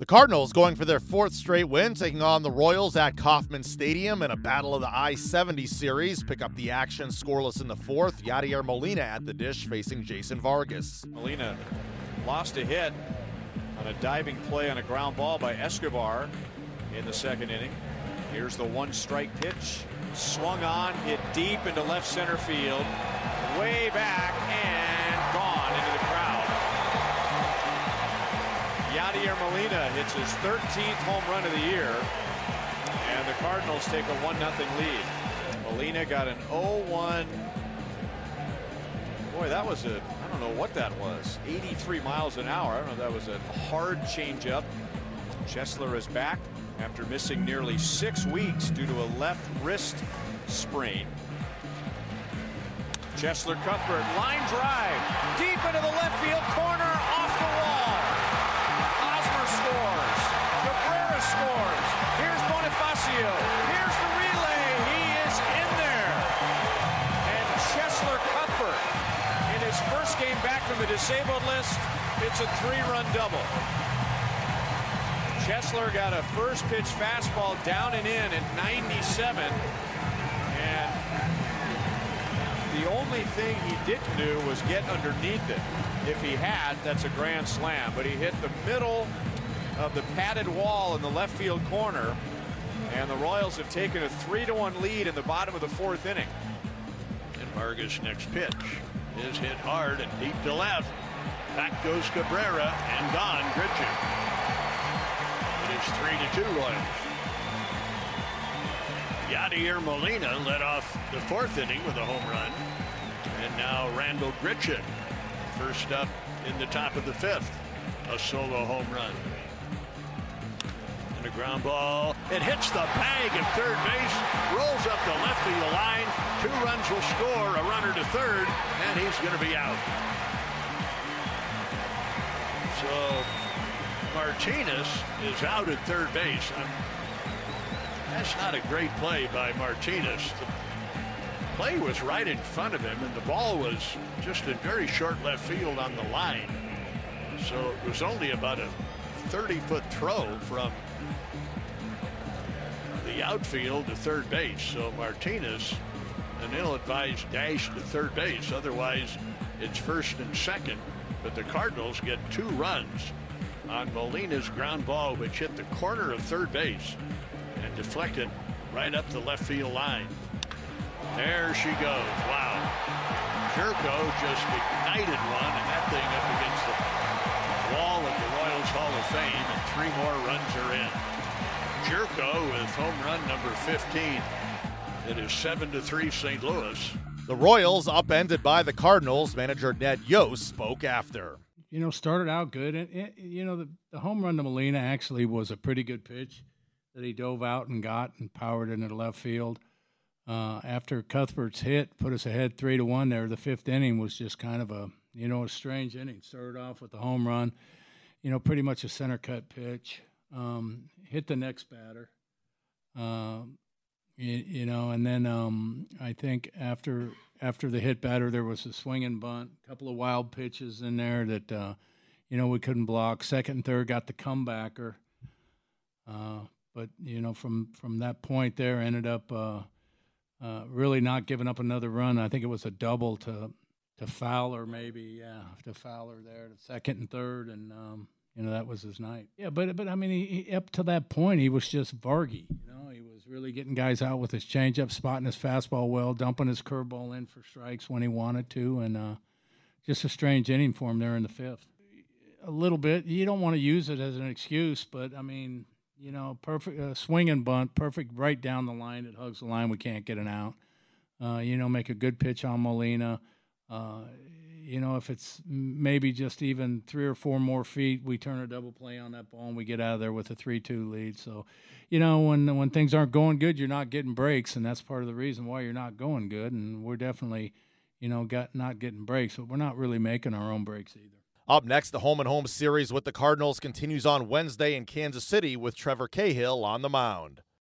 The Cardinals going for their fourth straight win, taking on the Royals at Kauffman Stadium in a battle of the I 70 series. Pick up the action scoreless in the fourth. Yadier Molina at the dish facing Jason Vargas. Molina lost a hit on a diving play on a ground ball by Escobar in the second inning. Here's the one strike pitch. Swung on, hit deep into left center field. Way back and Yadier Molina hits his 13th home run of the year. And the Cardinals take a 1 0 lead. Molina got an 0 1. Boy, that was a, I don't know what that was. 83 miles an hour. I don't know that was a hard changeup. Cheslor is back after missing nearly six weeks due to a left wrist sprain. Cheslor Cuthbert, line drive, deep into the left field corner, scores. Here's Bonifacio. Here's the relay. He is in there. And Cheslor Cuthbert, in his first game back from the disabled list, it's a three-run double. Cheslor got a first pitch fastball down and in at 97. And the only thing he didn't do was get underneath it. If he had, that's a grand slam. But he hit the middle of the padded wall in the left field corner. And the Royals have taken a 3 to 1 lead in the bottom of the fourth inning. And Vargas' next pitch is hit hard and deep to left. Back goes Cabrera and gone Grichuk. It is 3 to 2 Royals. Yadier Molina led off the fourth inning with a home run. And now Randall Grichuk, first up in the top of the fifth, a solo home run. And a ground ball. It hits the bag at third base, rolls up the left field line. Two runs will score, a runner to third, and he's going to be out. So Martinez is out at third base. I'm, that's not a great play by Martinez. The play was right in front of him, and the ball was just in very short left field on the line. So it was only about a 30 foot throw from outfield to third base. So Martinez, an ill advised dash to third base. Otherwise, it's first and second. But the Cardinals get two runs on Molina's ground ball, which hit the corner of third base and deflected right up the left field line. There she goes. Wow. Gyorko just ignited one, and that thing up against the wall of the Royals Hall of Fame, and three more runs are in. Gyorko with home run number 15. It is 7 to 3 St. Louis. The Royals, upended by the Cardinals, manager Ned Yost spoke after. You know, started out good, and, and you know the, the home run to Molina actually was a pretty good pitch that he dove out and got and powered into the left field. Uh, after Cuthbert's hit put us ahead three to one there, the fifth inning was just kind of a you know a strange inning. Started off with the home run, you know, pretty much a center cut pitch. Um, hit the next batter, uh, you, you, know, and then um, I think after after the hit batter there was a swinging bunt, a couple of wild pitches in there that uh, you know we couldn't block. Second and third got the comebacker. Uh, but you know, from from that point there, ended up uh, uh, really not giving up another run. I think it was a double to to Fowler, maybe, yeah, to Fowler there, the second and third, and um, you know that was his night. Yeah, but but I mean, he, he, up to that point, he was just Vargy. You know, he was really getting guys out with his changeup, spotting his fastball well, dumping his curveball in for strikes when he wanted to, and uh, just a strange inning for him there in the fifth. A little bit. You don't want to use it as an excuse, but I mean, you know, perfect uh, swing and bunt, perfect right down the line. It hugs the line. We can't get it out. Uh, you know, make a good pitch on Molina. Uh, you know, if it's maybe just even three or four more feet, we turn a double play on that ball and we get out of there with a three-two lead. So, you know, when when things aren't going good, you're not getting breaks, and that's part of the reason why you're not going good. And we're definitely, you know, got not getting breaks, but we're not really making our own breaks either. Up next, the home and home series with the Cardinals continues on Wednesday in Kansas City with Trevor Cahill on the mound.